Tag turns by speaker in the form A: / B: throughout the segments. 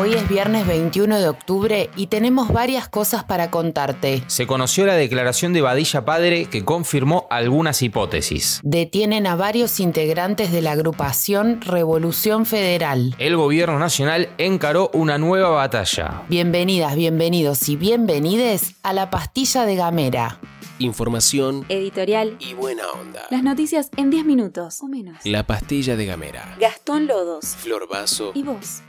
A: Hoy es viernes 21 de octubre y tenemos varias cosas para contarte.
B: Se conoció la declaración de Badilla Padre que confirmó algunas hipótesis.
A: Detienen a varios integrantes de la agrupación Revolución Federal.
B: El gobierno nacional encaró una nueva batalla.
A: Bienvenidas, bienvenidos y bienvenides a la pastilla de Gamera.
C: Información,
D: editorial
C: y buena onda.
D: Las noticias en 10 minutos o menos.
C: La pastilla de Gamera.
D: Gastón Lodos.
C: Flor Vaso.
D: Y vos.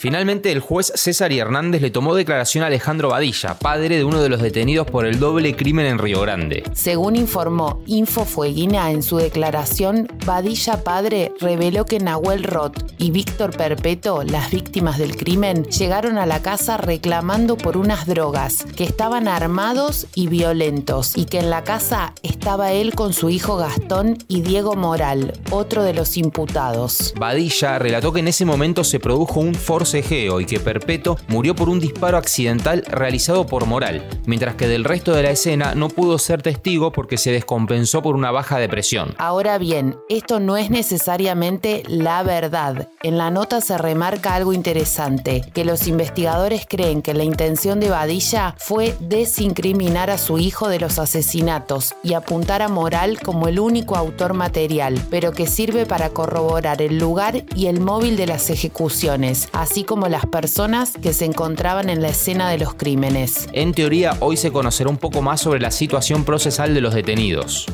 B: Finalmente, el juez César y Hernández le tomó declaración a Alejandro Badilla, padre de uno de los detenidos por el doble crimen en Río Grande.
A: Según informó Infofueguina en su declaración, Badilla padre reveló que Nahuel Roth y Víctor Perpeto, las víctimas del crimen, llegaron a la casa reclamando por unas drogas, que estaban armados y violentos, y que en la casa estaba él con su hijo Gastón y Diego Moral, otro de los imputados.
B: Badilla relató que en ese momento se produjo un force y que Perpeto murió por un disparo accidental realizado por Moral, mientras que del resto de la escena no pudo ser testigo porque se descompensó por una baja depresión.
A: Ahora bien, esto no es necesariamente la verdad. En la nota se remarca algo interesante, que los investigadores creen que la intención de Badilla fue desincriminar a su hijo de los asesinatos y apuntar a Moral como el único autor material, pero que sirve para corroborar el lugar y el móvil de las ejecuciones, así como las personas que se encontraban en la escena de los crímenes.
B: En teoría, hoy se conocerá un poco más sobre la situación procesal de los detenidos.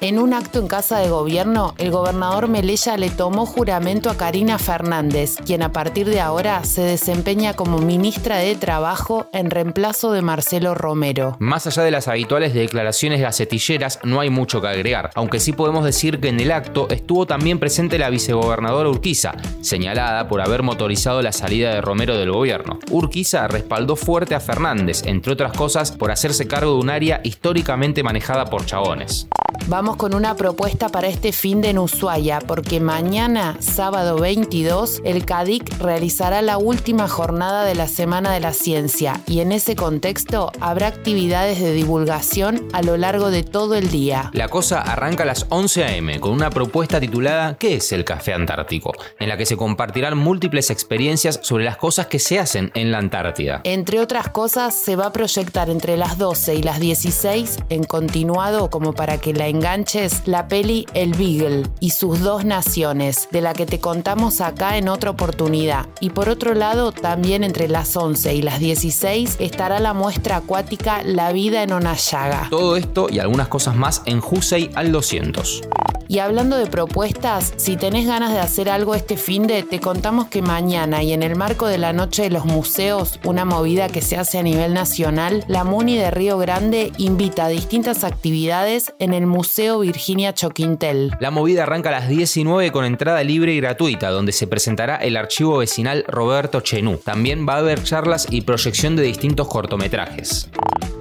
A: En un acto en Casa de Gobierno, el gobernador Melella le tomó juramento a Karina Fernández, quien a partir de ahora se desempeña como ministra de Trabajo en reemplazo de Marcelo Romero.
B: Más allá de las habituales declaraciones gacetilleras, no hay mucho que agregar, aunque sí podemos decir que en el acto estuvo también presente la vicegobernadora Urquiza, señalada por haber motorizado la salida de Romero del gobierno. Urquiza respaldó fuerte a Fernández, entre otras cosas por hacerse cargo de un área históricamente manejada por chabones.
A: Vamos con una propuesta para este fin de en Ushuaia, porque mañana, sábado 22, el CADIC realizará la última jornada de la Semana de la Ciencia y en ese contexto habrá actividades de divulgación a lo largo de todo el día.
B: La cosa arranca a las 11 a.m. con una propuesta titulada ¿Qué es el café antártico? en la que se compartirán múltiples experiencias sobre las cosas que se hacen en la Antártida.
A: Entre otras cosas, se va a proyectar entre las 12 y las 16 en continuado como para que la enganches la peli El Beagle y sus dos naciones, de la que te contamos acá en otra oportunidad. Y por otro lado, también entre las 11 y las 16 estará la muestra acuática La vida en una llaga.
B: Todo esto y algunas cosas más en Jusei al 200.
A: Y hablando de propuestas, si tenés ganas de hacer algo este fin de, te contamos que mañana y en el marco de la Noche de los Museos, una movida que se hace a nivel nacional, la MUNI de Río Grande invita a distintas actividades en el Museo Virginia Choquintel.
B: La movida arranca a las 19 con entrada libre y gratuita, donde se presentará el archivo vecinal Roberto Chenú. También va a haber charlas y proyección de distintos cortometrajes.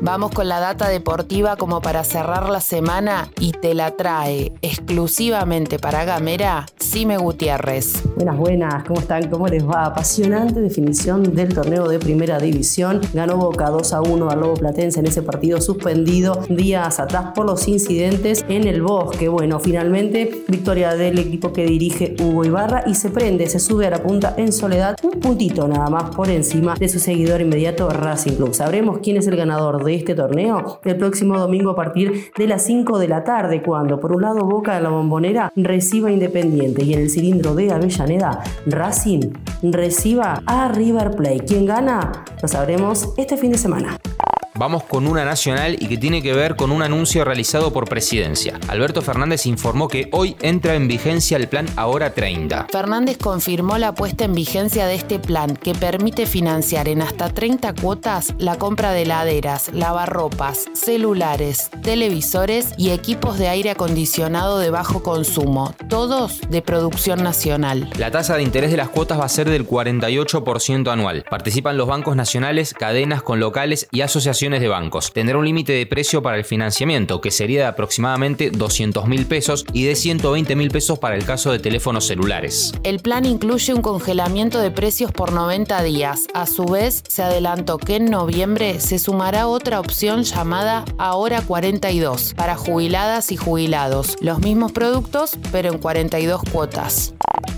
A: Vamos con la data deportiva como para cerrar la semana y te la trae exclusivamente para Gamera, Sime Gutiérrez.
E: Buenas, buenas, ¿cómo están? ¿Cómo les va? Apasionante definición del torneo de primera división. Ganó Boca 2 a 1 al Lobo Platense en ese partido suspendido días atrás por los incidentes en el bosque. Bueno, finalmente victoria del equipo que dirige Hugo Ibarra y se prende, se sube a la punta en soledad, un puntito nada más por encima de su seguidor inmediato Racing Club. Sabremos quién es el ganador de este torneo el próximo domingo a partir de las 5 de la tarde, cuando por un lado Boca de la Bombonera reciba Independiente y en el cilindro de Avellaneda Racing reciba a River Plate. ¿Quién gana? Lo sabremos este fin de semana.
B: Vamos con una nacional y que tiene que ver con un anuncio realizado por presidencia. Alberto Fernández informó que hoy entra en vigencia el plan Ahora 30.
A: Fernández confirmó la puesta en vigencia de este plan que permite financiar en hasta 30 cuotas la compra de heladeras, lavarropas, celulares, televisores y equipos de aire acondicionado de bajo consumo, todos de producción nacional.
B: La tasa de interés de las cuotas va a ser del 48% anual. Participan los bancos nacionales, cadenas con locales y asociaciones de bancos. Tendrá un límite de precio para el financiamiento, que sería de aproximadamente 200 mil pesos y de 120 mil pesos para el caso de teléfonos celulares.
A: El plan incluye un congelamiento de precios por 90 días. A su vez, se adelantó que en noviembre se sumará otra opción llamada Ahora 42 para jubiladas y jubilados. Los mismos productos, pero en 42 cuotas.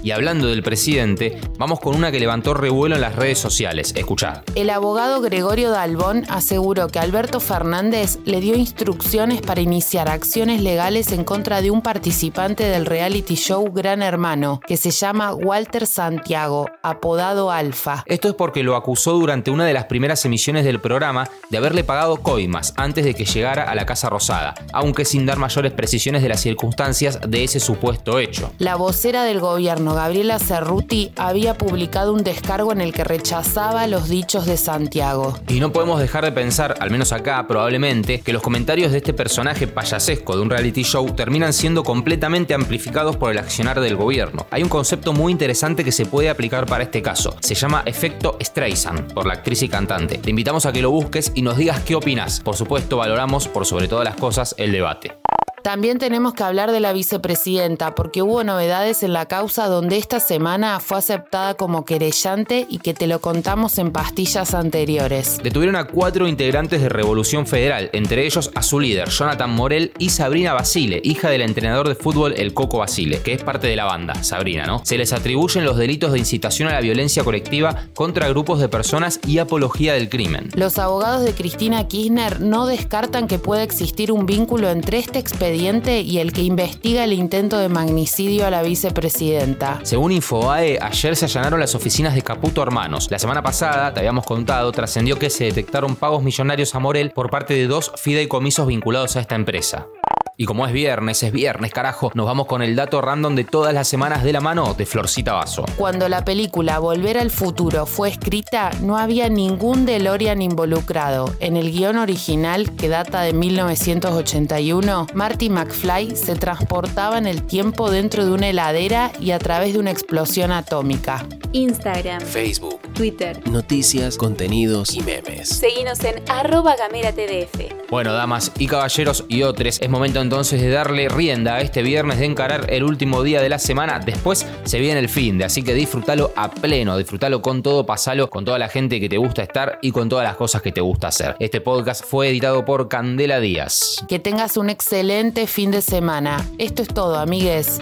B: Y hablando del presidente, vamos con una que levantó revuelo en las redes sociales. Escuchad.
A: El abogado Gregorio Dalbón aseguró que Alberto Fernández le dio instrucciones para iniciar acciones legales en contra de un participante del reality show Gran Hermano, que se llama Walter Santiago, apodado Alfa.
B: Esto es porque lo acusó durante una de las primeras emisiones del programa de haberle pagado coimas antes de que llegara a la Casa Rosada, aunque sin dar mayores precisiones de las circunstancias de ese supuesto hecho.
A: La vocera del gobierno, Gabriela Cerruti, había publicado un descargo en el que rechazaba los dichos de Santiago.
B: Y no podemos dejar de pensar, al menos acá probablemente, que los comentarios de este personaje payasesco de un reality show terminan siendo completamente amplificados por el accionar del gobierno. Hay un concepto muy interesante que se puede aplicar para este caso. Se llama efecto Streisand, por la actriz y cantante. Te invitamos a que lo busques y nos digas qué opinas. Por supuesto, valoramos por sobre todas las cosas el debate.
A: También tenemos que hablar de la vicepresidenta, porque hubo novedades en la causa donde esta semana fue aceptada como querellante y que te lo contamos en pastillas anteriores.
B: Detuvieron a cuatro integrantes de Revolución Federal, entre ellos a su líder, Jonathan Morel, y Sabrina Basile, hija del entrenador de fútbol El Coco Basile, que es parte de la banda, Sabrina, ¿no? Se les atribuyen los delitos de incitación a la violencia colectiva contra grupos de personas y apología del crimen.
A: Los abogados de Cristina Kirchner no descartan que pueda existir un vínculo entre este expediente y el que investiga el intento de magnicidio a la vicepresidenta.
B: Según Infobae, ayer se allanaron las oficinas de Caputo Hermanos. La semana pasada, te habíamos contado, trascendió que se detectaron pagos millonarios a Morel por parte de dos fideicomisos vinculados a esta empresa. Y como es viernes, es viernes, carajo, nos vamos con el dato random de todas las semanas de la mano de Florcita Vaso.
A: Cuando la película Volver al Futuro fue escrita, no había ningún DeLorean involucrado. En el guion original, que data de 1981, Marty McFly se transportaba en el tiempo dentro de una heladera y a través de una explosión atómica.
D: Instagram,
C: Facebook,
D: Twitter.
C: noticias, contenidos y memes.
D: Seguinos en arroba gamera TDF.
B: Bueno, damas y caballeros y otros, es momento entonces de darle rienda a este viernes, de encarar el último día de la semana. Después se viene el fin de, así que disfrútalo a pleno, disfrútalo con todo, pasalo con toda la gente que te gusta estar y con todas las cosas que te gusta hacer. Este podcast fue editado por Candela Díaz.
A: Que tengas un excelente fin de semana. Esto es todo, amigues.